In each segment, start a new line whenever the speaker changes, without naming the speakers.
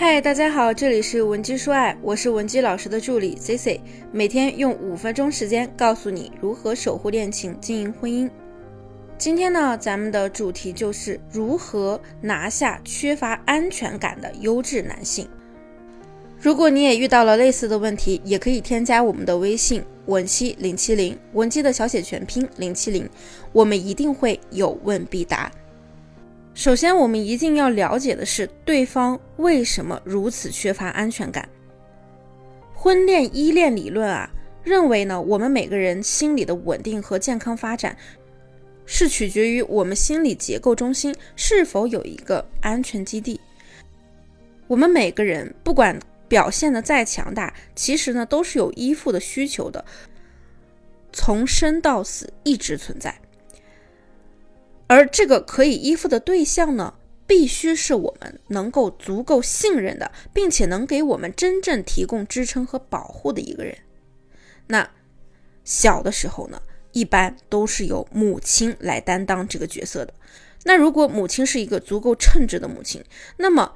嗨，大家好，这里是文姬说爱，我是文姬老师的助理 C C，每天用五分钟时间告诉你如何守护恋情、经营婚姻。今天呢，咱们的主题就是如何拿下缺乏安全感的优质男性。如果你也遇到了类似的问题，也可以添加我们的微信文姬零七零，文姬的小写全拼零七零，我们一定会有问必答。首先，我们一定要了解的是对方为什么如此缺乏安全感。婚恋依恋理论啊，认为呢，我们每个人心理的稳定和健康发展，是取决于我们心理结构中心是否有一个安全基地。我们每个人不管表现的再强大，其实呢都是有依附的需求的，从生到死一直存在。而这个可以依附的对象呢，必须是我们能够足够信任的，并且能给我们真正提供支撑和保护的一个人。那小的时候呢，一般都是由母亲来担当这个角色的。那如果母亲是一个足够称职的母亲，那么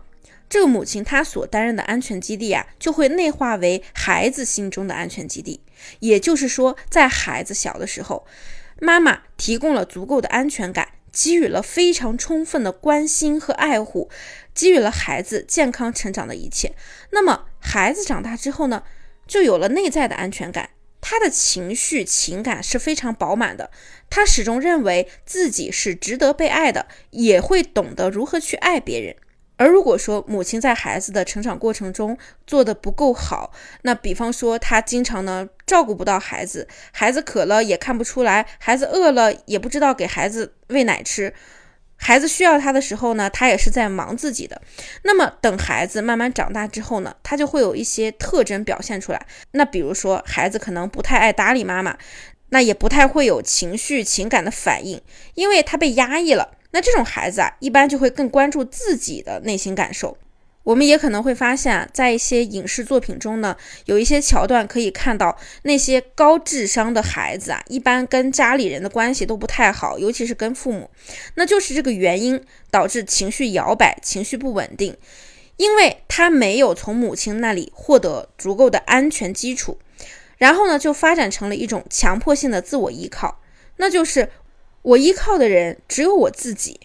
这个母亲她所担任的安全基地啊，就会内化为孩子心中的安全基地。也就是说，在孩子小的时候，妈妈提供了足够的安全感。给予了非常充分的关心和爱护，给予了孩子健康成长的一切。那么孩子长大之后呢，就有了内在的安全感，他的情绪情感是非常饱满的，他始终认为自己是值得被爱的，也会懂得如何去爱别人。而如果说母亲在孩子的成长过程中做的不够好，那比方说她经常呢照顾不到孩子，孩子渴了也看不出来，孩子饿了也不知道给孩子喂奶吃，孩子需要他的时候呢，他也是在忙自己的。那么等孩子慢慢长大之后呢，他就会有一些特征表现出来。那比如说孩子可能不太爱搭理妈妈，那也不太会有情绪情感的反应，因为他被压抑了。那这种孩子啊，一般就会更关注自己的内心感受。我们也可能会发现，在一些影视作品中呢，有一些桥段可以看到，那些高智商的孩子啊，一般跟家里人的关系都不太好，尤其是跟父母。那就是这个原因导致情绪摇摆、情绪不稳定，因为他没有从母亲那里获得足够的安全基础，然后呢，就发展成了一种强迫性的自我依靠，那就是。我依靠的人只有我自己。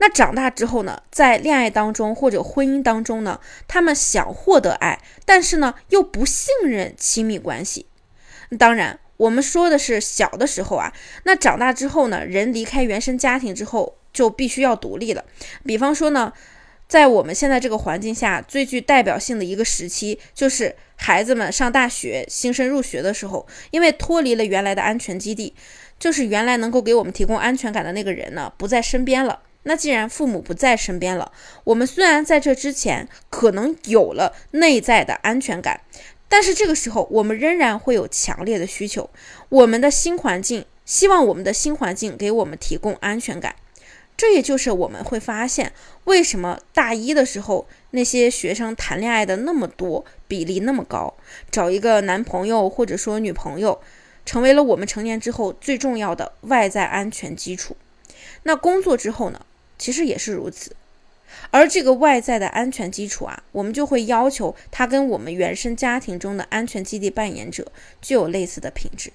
那长大之后呢，在恋爱当中或者婚姻当中呢，他们想获得爱，但是呢又不信任亲密关系。当然，我们说的是小的时候啊。那长大之后呢，人离开原生家庭之后，就必须要独立了。比方说呢，在我们现在这个环境下，最具代表性的一个时期，就是孩子们上大学、新生入学的时候，因为脱离了原来的安全基地。就是原来能够给我们提供安全感的那个人呢，不在身边了。那既然父母不在身边了，我们虽然在这之前可能有了内在的安全感，但是这个时候我们仍然会有强烈的需求。我们的新环境希望我们的新环境给我们提供安全感，这也就是我们会发现为什么大一的时候那些学生谈恋爱的那么多，比例那么高，找一个男朋友或者说女朋友。成为了我们成年之后最重要的外在安全基础。那工作之后呢？其实也是如此。而这个外在的安全基础啊，我们就会要求它跟我们原生家庭中的安全基地扮演者具有类似的品质。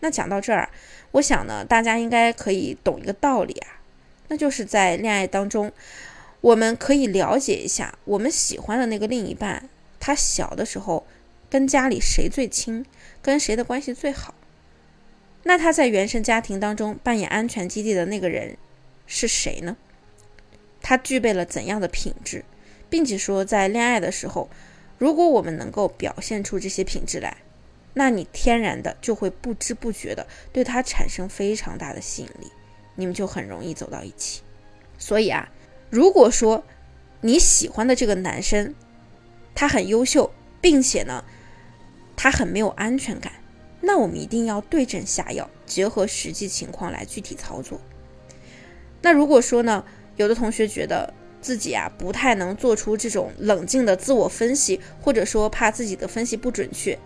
那讲到这儿，我想呢，大家应该可以懂一个道理啊，那就是在恋爱当中，我们可以了解一下我们喜欢的那个另一半，他小的时候。跟家里谁最亲，跟谁的关系最好？那他在原生家庭当中扮演安全基地的那个人是谁呢？他具备了怎样的品质，并且说在恋爱的时候，如果我们能够表现出这些品质来，那你天然的就会不知不觉的对他产生非常大的吸引力，你们就很容易走到一起。所以啊，如果说你喜欢的这个男生，他很优秀，并且呢。他很没有安全感，那我们一定要对症下药，结合实际情况来具体操作。那如果说呢，有的同学觉得自己啊不太能做出这种冷静的自我分析，或者说怕自己的分析不准确，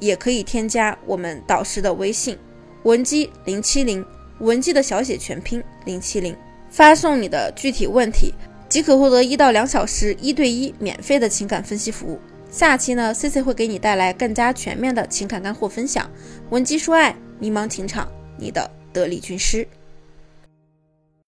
也可以添加我们导师的微信文姬零七零，文姬的小写全拼零七零，发送你的具体问题。即可获得一到两小时一对一免费的情感分析服务。下期呢，C C 会给你带来更加全面的情感干货分享。文姬说爱，迷茫情场，你的得力军师。